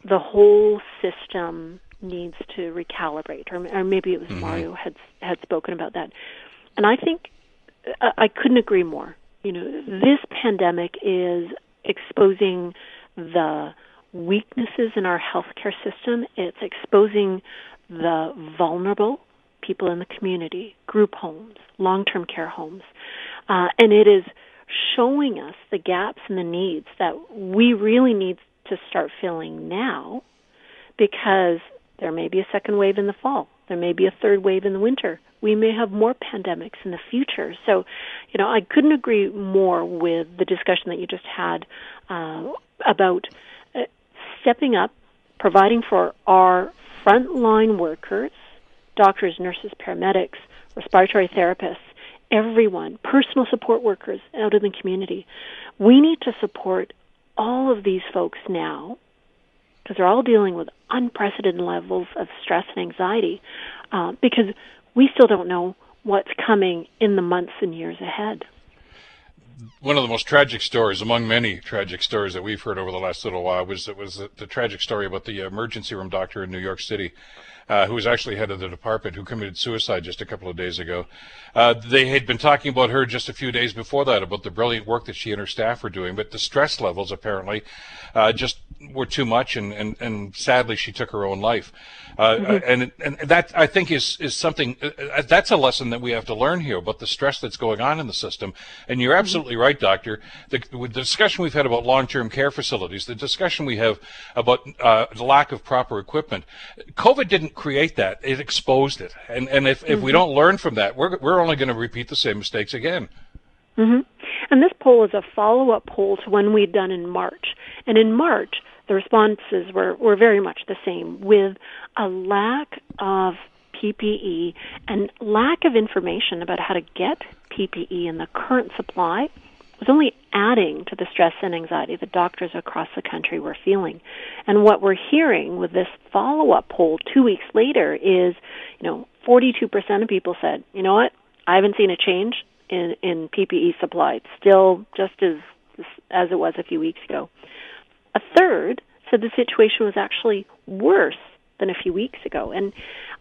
the whole system needs to recalibrate, or, or maybe it was mm-hmm. Mario had had spoken about that. And I think I, I couldn't agree more. You know, this pandemic is exposing the weaknesses in our healthcare system. It's exposing the vulnerable people in the community, group homes, long-term care homes, uh, and it is showing us the gaps and the needs that we really need to start filling now because there may be a second wave in the fall. There may be a third wave in the winter. We may have more pandemics in the future. So, you know, I couldn't agree more with the discussion that you just had uh, about uh, stepping up, providing for our frontline workers, doctors, nurses, paramedics, respiratory therapists, everyone, personal support workers out in the community. We need to support all of these folks now because they're all dealing with unprecedented levels of stress and anxiety uh, because we still don't know what's coming in the months and years ahead. One of the most tragic stories, among many tragic stories that we've heard over the last little while, was it was the, the tragic story about the emergency room doctor in New York City uh, who was actually head of the department, who committed suicide just a couple of days ago. Uh, they had been talking about her just a few days before that, about the brilliant work that she and her staff were doing, but the stress levels apparently uh, just were too much, and, and, and sadly she took her own life. Uh, mm-hmm. and and that I think is is something uh, uh, that's a lesson that we have to learn here about the stress that's going on in the system. And you're mm-hmm. absolutely mm-hmm. right, doctor. The, the, discussion we've had about long-term care facilities, the discussion we have about uh, the lack of proper equipment, COVID didn't create that; it exposed it. And and if, mm-hmm. if we mm-hmm. don't learn from that, we're we're only going to repeat the same mistakes again. Mm-hmm. And this poll is a follow-up poll to one we'd done in March. And in March, the responses were, were very much the same, with a lack of PPE and lack of information about how to get PPE in the current supply was only adding to the stress and anxiety that doctors across the country were feeling. And what we're hearing with this follow-up poll 2 weeks later is, you know, 42% of people said, "You know what? I haven't seen a change in in PPE supply. It's still just as as it was a few weeks ago." A third said the situation was actually worse than a few weeks ago. And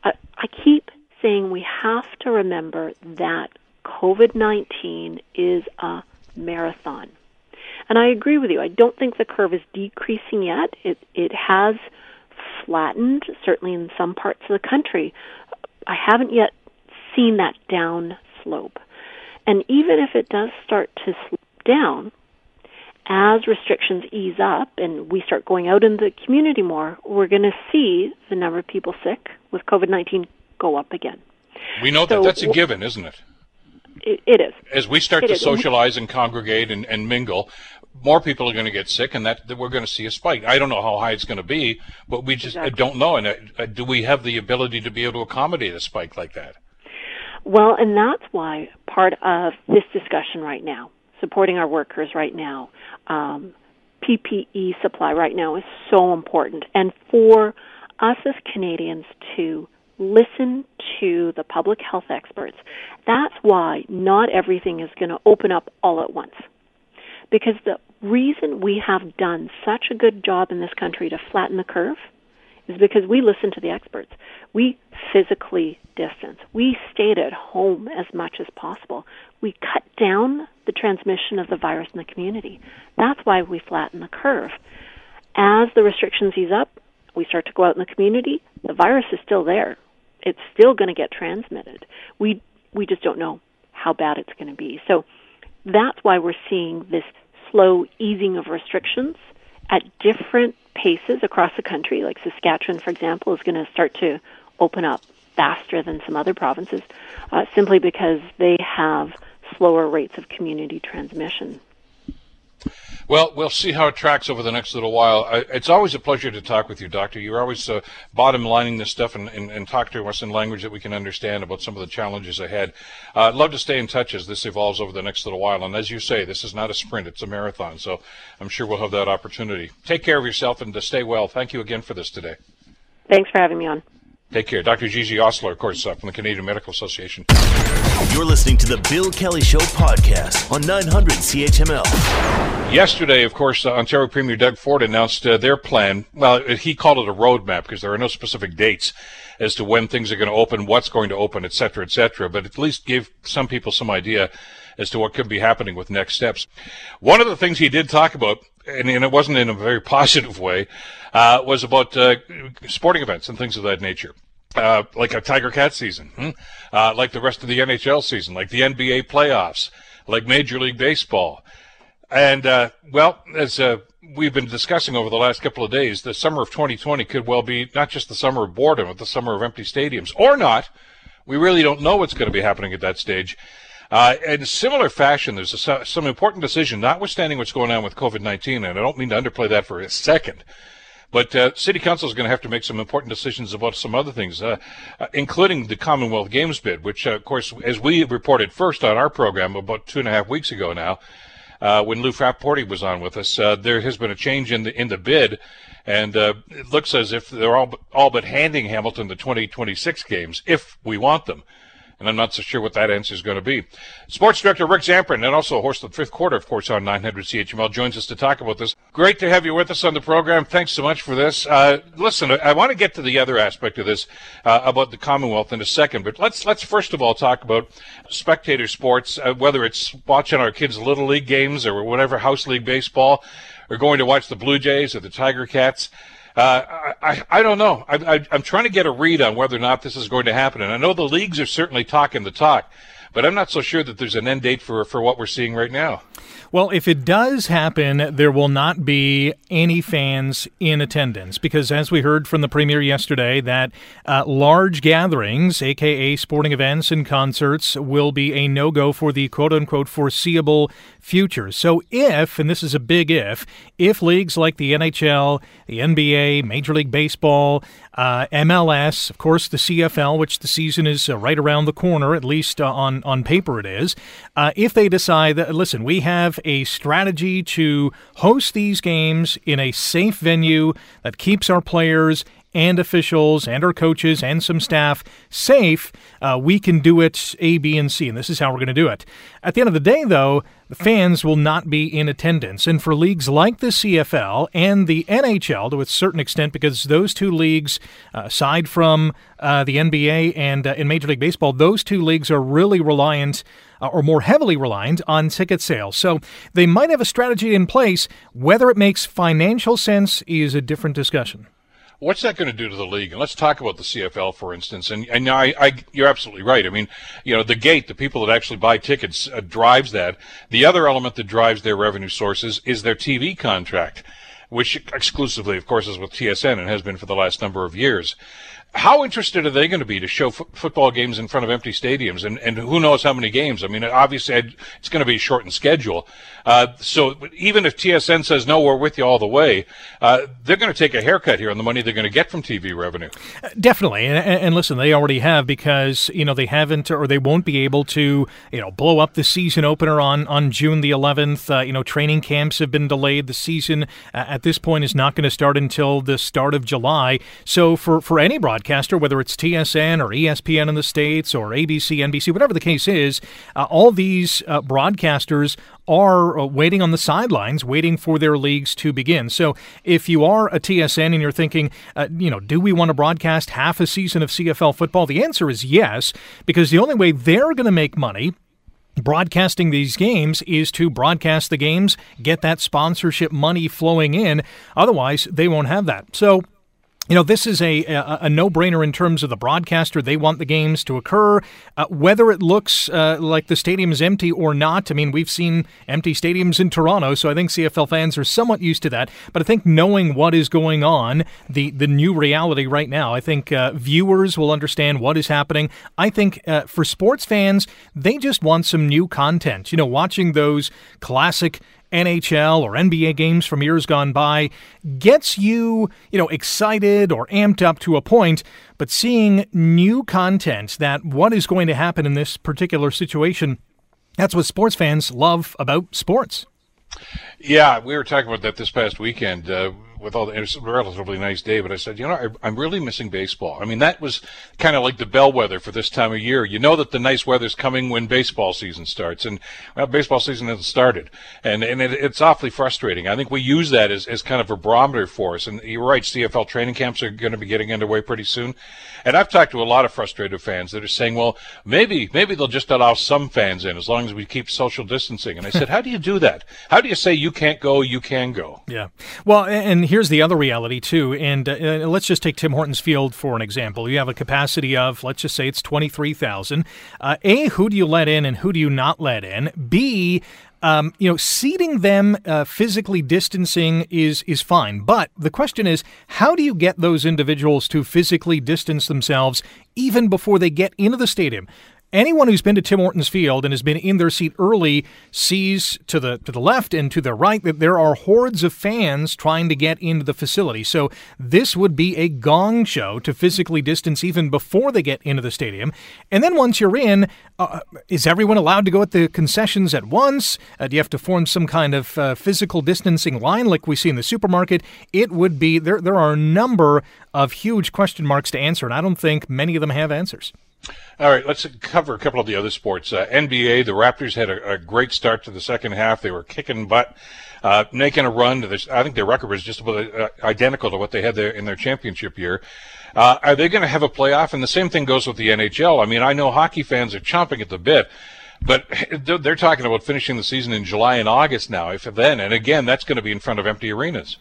I, I keep saying we have to remember that COVID 19 is a marathon. And I agree with you. I don't think the curve is decreasing yet. It, it has flattened, certainly in some parts of the country. I haven't yet seen that down slope. And even if it does start to slope down, as restrictions ease up and we start going out in the community more, we're going to see the number of people sick with COVID 19 go up again. We know so, that that's a given, isn't it? It, it is. As we start it to is. socialize and congregate and, and mingle, more people are going to get sick, and that, that we're going to see a spike. I don't know how high it's going to be, but we just exactly. don't know. And uh, do we have the ability to be able to accommodate a spike like that? Well, and that's why part of this discussion right now, supporting our workers right now, um, PPE supply right now is so important. And for us as Canadians to listen to the public health experts, that's why not everything is going to open up all at once. Because the reason we have done such a good job in this country to flatten the curve is because we listen to the experts. We physically distance. We stayed at home as much as possible. We cut down the transmission of the virus in the community. That's why we flatten the curve. As the restrictions ease up, we start to go out in the community, the virus is still there. It's still going to get transmitted. We we just don't know how bad it's going to be. So that's why we're seeing this slow easing of restrictions at different paces across the country. Like Saskatchewan, for example, is going to start to open up faster than some other provinces uh, simply because they have slower rates of community transmission. Well, we'll see how it tracks over the next little while. it's always a pleasure to talk with you, Doctor. You're always uh, bottom lining this stuff and, and, and, talk to us in language that we can understand about some of the challenges ahead. Uh, I'd love to stay in touch as this evolves over the next little while. And as you say, this is not a sprint, it's a marathon. So I'm sure we'll have that opportunity. Take care of yourself and to stay well. Thank you again for this today. Thanks for having me on. Take care. Dr. Gigi Osler, of course, uh, from the Canadian Medical Association. You're listening to the Bill Kelly Show podcast on 900 CHML. Yesterday, of course, uh, Ontario Premier Doug Ford announced uh, their plan. Well, he called it a roadmap because there are no specific dates as to when things are going to open, what's going to open, et cetera, et cetera, but at least gave some people some idea as to what could be happening with next steps. One of the things he did talk about, and, and it wasn't in a very positive way, uh, was about uh, sporting events and things of that nature. Uh, like a Tiger Cat season, hmm? uh, like the rest of the NHL season, like the NBA playoffs, like Major League Baseball. And, uh, well, as uh, we've been discussing over the last couple of days, the summer of 2020 could well be not just the summer of boredom, but the summer of empty stadiums, or not. We really don't know what's going to be happening at that stage. Uh, in similar fashion, there's a, some important decision, notwithstanding what's going on with COVID 19, and I don't mean to underplay that for a second. But uh, City Council is going to have to make some important decisions about some other things, uh, uh, including the Commonwealth Games bid, which, uh, of course, as we reported first on our program about two and a half weeks ago now, uh, when Lou Frapporti was on with us, there has been a change in the in the bid, and it looks as if they're all all but handing Hamilton the 2026 games if we want them and I'm not so sure what that answer is going to be. Sports Director Rick Zamperin, and also host of the fifth quarter, of course, on 900 CHML, joins us to talk about this. Great to have you with us on the program. Thanks so much for this. Uh, listen, I want to get to the other aspect of this uh, about the Commonwealth in a second, but let's let's first of all talk about spectator sports, uh, whether it's watching our kids' little league games or whatever house league baseball, or going to watch the Blue Jays or the Tiger Cats. Uh, I, I don't know. I, am trying to get a read on whether or not this is going to happen. And I know the leagues are certainly talking the talk, but I'm not so sure that there's an end date for, for what we're seeing right now. Well, if it does happen, there will not be any fans in attendance because, as we heard from the Premier yesterday, that uh, large gatherings, aka sporting events and concerts, will be a no go for the quote unquote foreseeable future. So, if, and this is a big if, if leagues like the NHL, the NBA, Major League Baseball, uh, MLS, of course, the CFL, which the season is uh, right around the corner, at least uh, on, on paper it is, uh, if they decide that, listen, we have a strategy to host these games in a safe venue that keeps our players and officials and our coaches and some staff safe, uh, we can do it A, B, and C. And this is how we're going to do it. At the end of the day, though, the fans will not be in attendance. And for leagues like the CFL and the NHL, to a certain extent, because those two leagues, uh, aside from uh, the NBA and uh, in Major League Baseball, those two leagues are really reliant. Uh, or more heavily reliant on ticket sales. So they might have a strategy in place. Whether it makes financial sense is a different discussion. What's that going to do to the league? And let's talk about the CFL, for instance. And, and I, I, you're absolutely right. I mean, you know, the gate, the people that actually buy tickets, uh, drives that. The other element that drives their revenue sources is their TV contract, which exclusively, of course, is with TSN and has been for the last number of years. How interested are they going to be to show f- football games in front of empty stadiums and, and who knows how many games? I mean, obviously I'd, it's going to be a shortened schedule. Uh, so even if TSN says, no, we're with you all the way, uh, they're going to take a haircut here on the money they're going to get from TV revenue. Definitely. And, and, listen, they already have because, you know, they haven't or they won't be able to, you know, blow up the season opener on, on June the 11th. Uh, you know, training camps have been delayed. The season uh, at this point is not going to start until the start of July. So for, for any broadcast, broadcaster, whether it's TSN or ESPN in the States or ABC, NBC, whatever the case is, uh, all these uh, broadcasters are uh, waiting on the sidelines, waiting for their leagues to begin. So if you are a TSN and you're thinking, uh, you know, do we want to broadcast half a season of CFL football? The answer is yes, because the only way they're going to make money broadcasting these games is to broadcast the games, get that sponsorship money flowing in. Otherwise, they won't have that. So you know, this is a, a, a, no-brainer in terms of the broadcaster. They want the games to occur. Uh, whether it looks uh, like the stadium is empty or not, I mean, we've seen empty stadiums in Toronto, so I think CFL fans are somewhat used to that. But I think knowing what is going on, the, the new reality right now, I think uh, viewers will understand what is happening. I think uh, for sports fans, they just want some new content. You know, watching those classic NHL or NBA games from years gone by gets you, you know, excited or amped up to a point, but seeing new content that what is going to happen in this particular situation, that's what sports fans love about sports. Yeah, we were talking about that this past weekend. Uh, with all the, it was a relatively nice day, but I said, you know, I, am really missing baseball. I mean, that was kind of like the bellwether for this time of year. You know that the nice weather's coming when baseball season starts, and well, baseball season hasn't started, and and it, it's awfully frustrating. I think we use that as, as kind of a barometer for us. And you're right, CFL training camps are going to be getting underway pretty soon, and I've talked to a lot of frustrated fans that are saying, well, maybe maybe they'll just allow some fans in as long as we keep social distancing. And I said, how do you do that? How do you say you can't go, you can go? Yeah, well, and here's the other reality too. And uh, let's just take Tim Hortons Field for an example. You have a capacity of let's just say it's twenty three thousand. Uh, a, who do you let in and who do you not let in? B, um, you know, seating them uh, physically distancing is is fine, but the question is, how do you get those individuals to physically distance themselves even before they get into the stadium? Anyone who's been to Tim Hortons Field and has been in their seat early sees to the to the left and to the right that there are hordes of fans trying to get into the facility. So this would be a gong show to physically distance even before they get into the stadium. And then once you're in, uh, is everyone allowed to go at the concessions at once? Uh, do you have to form some kind of uh, physical distancing line like we see in the supermarket? It would be there. There are a number of huge question marks to answer, and I don't think many of them have answers. All right, let's cover a couple of the other sports. Uh, NBA, the Raptors had a, a, great start to the second half. They were kicking butt, uh, making a run. I think their record was just about uh, identical to what they had there in their championship year. Uh, are they going to have a playoff? And the same thing goes with the NHL. I mean, I know hockey fans are chomping at the bit. But they're talking about finishing the season in July and August now, if then. And again, that's going to be in front of empty arenas.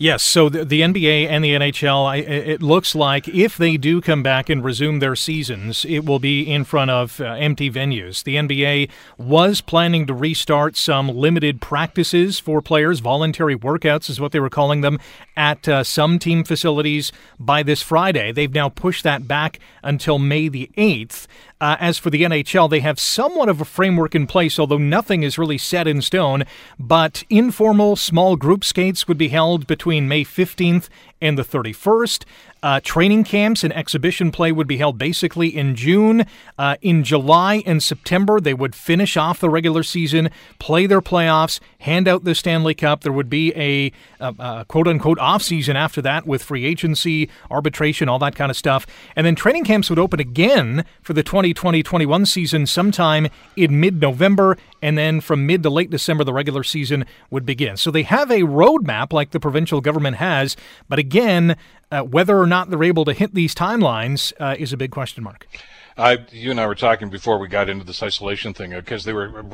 Yes, so the, the NBA and the NHL, it looks like if they do come back and resume their seasons, it will be in front of uh, empty venues. The NBA was planning to restart some limited practices for players, voluntary workouts is what they were calling them, at uh, some team facilities by this Friday. They've now pushed that back until May the 8th. Uh, as for the NHL, they have somewhat of a framework in place, although nothing is really set in stone. But informal small group skates would be held between May 15th and the 31st. Uh, training camps and exhibition play would be held basically in June. Uh, in July and September, they would finish off the regular season, play their playoffs, hand out the Stanley Cup. There would be a, a, a quote unquote off season after that with free agency, arbitration, all that kind of stuff. And then training camps would open again for the 2020 21 season sometime in mid November. And then from mid to late December, the regular season would begin. So they have a roadmap like the provincial government has, but again, uh, whether or not they're able to hit these timelines uh, is a big question mark. I, you and I were talking before we got into this isolation thing because they were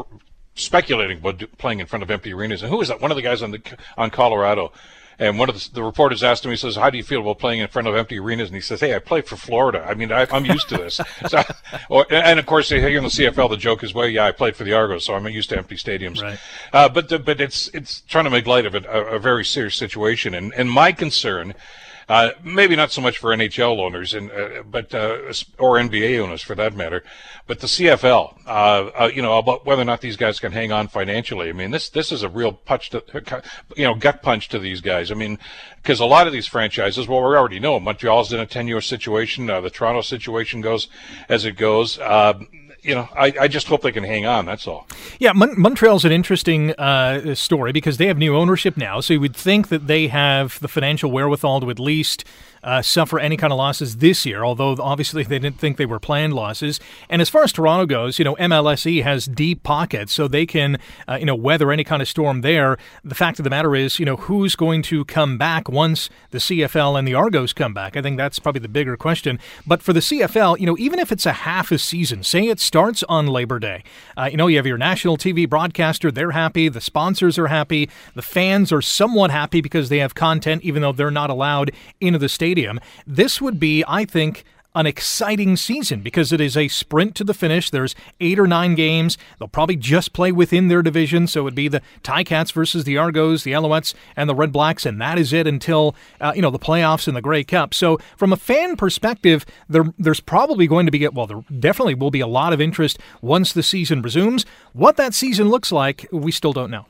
speculating about playing in front of empty arenas. And who was that? One of the guys on the on Colorado. And one of the, the, reporters asked him, he says, "How do you feel about playing in front of empty arenas?" And he says, "Hey, I play for Florida. I mean, I, am used to this." so, or, and of course, here in the CFL, the joke is, "Well, yeah, I played for the Argos, so I'm used to empty stadiums." Right. Uh, but the, but it's it's trying to make light of it, a, a very serious situation. And and my concern Uh, maybe not so much for NHL owners, and uh, but uh, or NBA owners for that matter, but the CFL. Uh, uh, you know about whether or not these guys can hang on financially. I mean, this this is a real punch to you know gut punch to these guys. I mean, because a lot of these franchises, well, we already know Montreal's in a ten year situation. The Toronto situation goes as it goes. You know, I, I just hope they can hang on. That's all. Yeah, Mon- Montreal's an interesting uh, story because they have new ownership now. So you would think that they have the financial wherewithal to at least uh, suffer any kind of losses this year, although obviously they didn't think they were planned losses. And as far as Toronto goes, you know, MLSE has deep pockets, so they can, uh, you know, weather any kind of storm there. The fact of the matter is, you know, who's going to come back once the CFL and the Argos come back? I think that's probably the bigger question. But for the CFL, you know, even if it's a half a season, say it starts on Labor Day, uh, you know, you have your national TV broadcaster, they're happy, the sponsors are happy, the fans are somewhat happy because they have content, even though they're not allowed into the stadium Stadium. This would be, I think, an exciting season because it is a sprint to the finish. There's eight or nine games. They'll probably just play within their division. So it would be the Ticats versus the Argos, the Alouettes, and the Red Blacks, and that is it until uh, you know the playoffs and the Grey Cup. So from a fan perspective, there there's probably going to be well, there definitely will be a lot of interest once the season resumes. What that season looks like, we still don't know.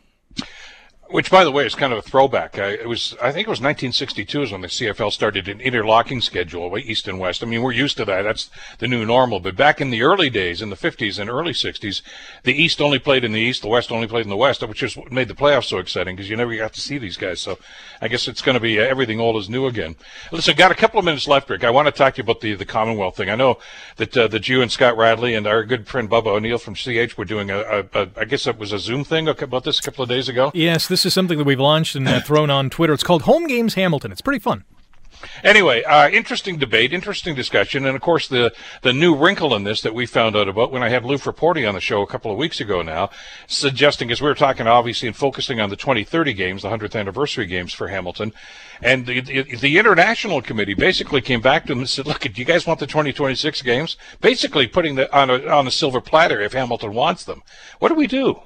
Which, by the way, is kind of a throwback. I, it was, I think it was 1962 is when the CFL started an interlocking schedule, East and West. I mean, we're used to that. That's the new normal. But back in the early days, in the 50s and early 60s, the East only played in the East, the West only played in the West, which just made the playoffs so exciting because you never got to see these guys. So I guess it's going to be uh, everything old is new again. Listen, got a couple of minutes left, Rick. I want to talk to you about the, the Commonwealth thing. I know that uh, that you and Scott Radley and our good friend Bubba O'Neill from CH were doing a, a, a I guess it was a Zoom thing about this a couple of days ago. Yes, this is something that we've launched and uh, thrown on Twitter. It's called Home Games Hamilton. It's pretty fun. Anyway, uh, interesting debate, interesting discussion, and of course the the new wrinkle in this that we found out about when I had Lou Frapporti on the show a couple of weeks ago now, suggesting as we were talking obviously and focusing on the 2030 games, the 100th anniversary games for Hamilton, and the, the, the international committee basically came back to them and said, "Look, do you guys want the 2026 games?" Basically, putting the on a on a silver platter if Hamilton wants them. What do we do?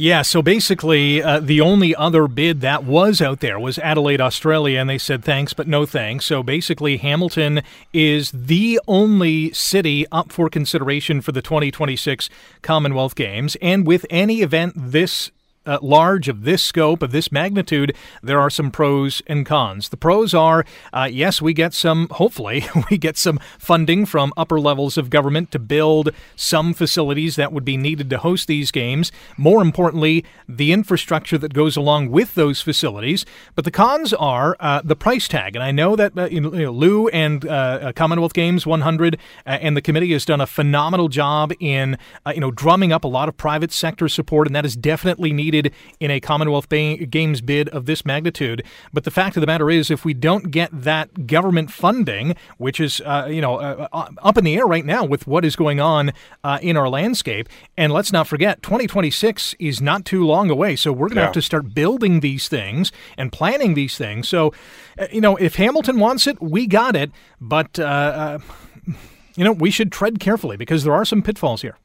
Yeah, so basically, uh, the only other bid that was out there was Adelaide, Australia, and they said thanks, but no thanks. So basically, Hamilton is the only city up for consideration for the 2026 Commonwealth Games. And with any event this uh, large, of this scope, of this magnitude, there are some pros and cons. The pros are uh, yes, we get some, hopefully, we get some funding from upper levels of government to build some facilities that would be needed to host these games. More importantly, the infrastructure that goes along with those facilities. But the cons are uh, the price tag. And I know that uh, you know, Lou and uh, uh, Commonwealth Games 100 and the committee has done a phenomenal job in you know drumming up a lot of private sector support, and that is definitely needed in a Commonwealth Games bid of this magnitude. But the fact of the matter is, if we don't get that government funding, which is uh, you know uh, uh up in the air right now with what is going on uh, in our landscape, and let's not forget, 2026 is not too long away. So we're going to yeah. have to start building these things and planning these things. So, uh, you know, if Hamilton wants it, we got it. But uh, you know, we should tread carefully because there are some pitfalls here.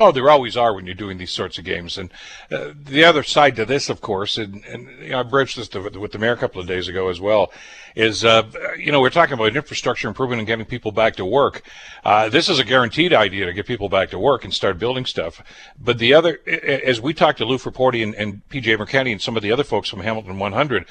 Oh, there always are when you're doing these sorts of games. And uh, the other side to this, of course, and, and you know, I broached this to, with the mayor a couple of days ago as well, is, uh, you know, we're talking about infrastructure improvement and getting people back to work. Uh, this is a guaranteed idea to get people back to work and start building stuff. But the other, as we talked to Lou Frapporti and, and PJ Mercanti and some of the other folks from Hamilton 100,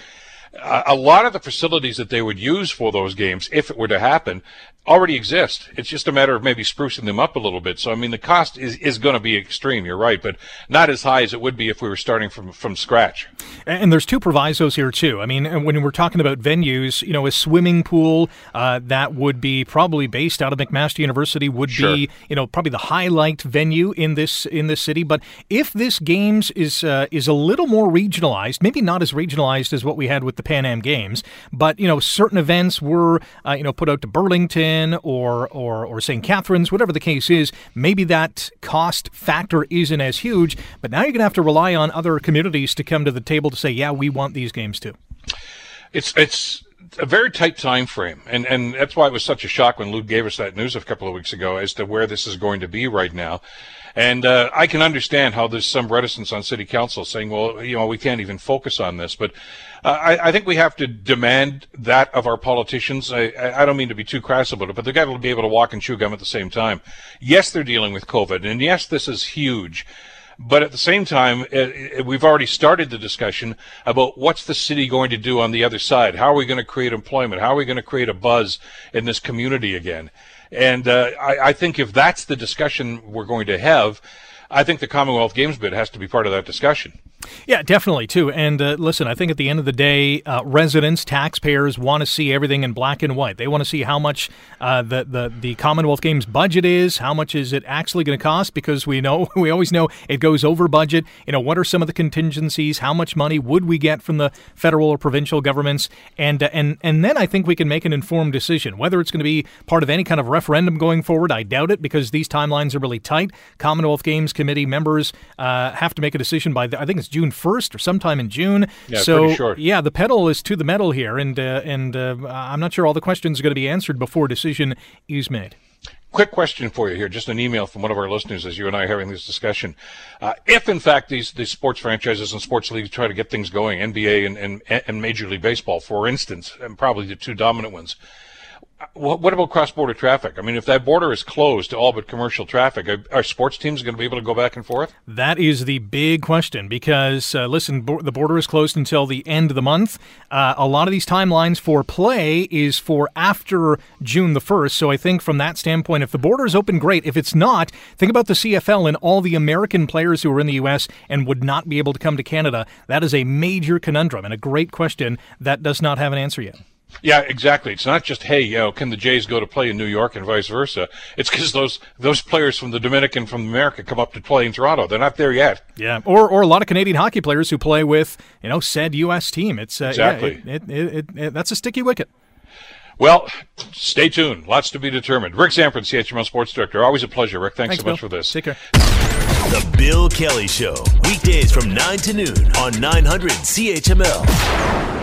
a lot of the facilities that they would use for those games, if it were to happen, already exist. It's just a matter of maybe sprucing them up a little bit. So I mean, the cost is, is going to be extreme. You're right, but not as high as it would be if we were starting from from scratch. And there's two provisos here too. I mean, when we're talking about venues, you know, a swimming pool uh, that would be probably based out of McMaster University would sure. be, you know, probably the highlight venue in this in this city. But if this games is uh, is a little more regionalized, maybe not as regionalized as what we had with the Pan Am Games, but you know, certain events were uh, you know put out to Burlington or or or St. Catharines, whatever the case is, maybe that cost factor isn't as huge. But now you're going to have to rely on other communities to come to the table to say, yeah, we want these games too. It's it's a very tight time frame, and and that's why it was such a shock when Lou gave us that news a couple of weeks ago as to where this is going to be right now. And uh, I can understand how there's some reticence on city council saying, well, you know, we can't even focus on this. But uh, I, I, think we have to demand that of our politicians. I, I don't mean to be too crass about it, but they've got to be able to walk and chew gum at the same time. Yes, they're dealing with COVID, and yes, this is huge. But at the same time, it, it, we've already started the discussion about what's the city going to do on the other side? How are we going to create employment? How are we going to create a buzz in this community again? And uh, I, I think if that's the discussion we're going to have, I think the Commonwealth Games bid has to be part of that discussion. Yeah, definitely too. And uh, listen, I think at the end of the day, uh, residents, taxpayers want to see everything in black and white. They want to see how much uh, the, the the Commonwealth Games budget is, how much is it actually going to cost? Because we know we always know it goes over budget. You know, what are some of the contingencies? How much money would we get from the federal or provincial governments? And uh, and and then I think we can make an informed decision whether it's going to be part of any kind of referendum going forward. I doubt it because these timelines are really tight. Commonwealth Games Committee members uh, have to make a decision by the, I think it's June 1st or sometime in June. Yeah, so yeah, the pedal is to the metal here, and uh, and uh, I'm not sure all the questions are going to be answered before decision is made. Quick question for you here, just an email from one of our listeners as you and I are having this discussion. Uh, if in fact these, these sports franchises and sports leagues try to get things going, NBA and, and, and Major League Baseball, for instance, and probably the two dominant ones, what about cross-border traffic? I mean, if that border is closed to all but commercial traffic, are, are sports teams going to be able to go back and forth? That is the big question because, uh, listen, bo- the border is closed until the end of the month. Uh, a lot of these timelines for play is for after June the 1st. So I think from that standpoint, if the border is open, great. If it's not, think about the CFL and all the American players who are in the U.S. and would not be able to come to Canada. That is a major conundrum and a great question that does not have an answer yet. Yeah, exactly. It's not just hey, you know, can the Jays go to play in New York and vice versa. It's because those those players from the Dominican from America come up to play in Toronto. They're not there yet. Yeah, or or a lot of Canadian hockey players who play with you know said U.S. team. It's uh, exactly yeah, it, it, it, that's a sticky wicket. Well, stay tuned. Lots to be determined. Rick Zamperin, CHML Sports Director. Always a pleasure, Rick. Thanks, Thanks so Bill. much for this. Take care. The Bill Kelly Show, weekdays from 9 to noon on 900 CHML.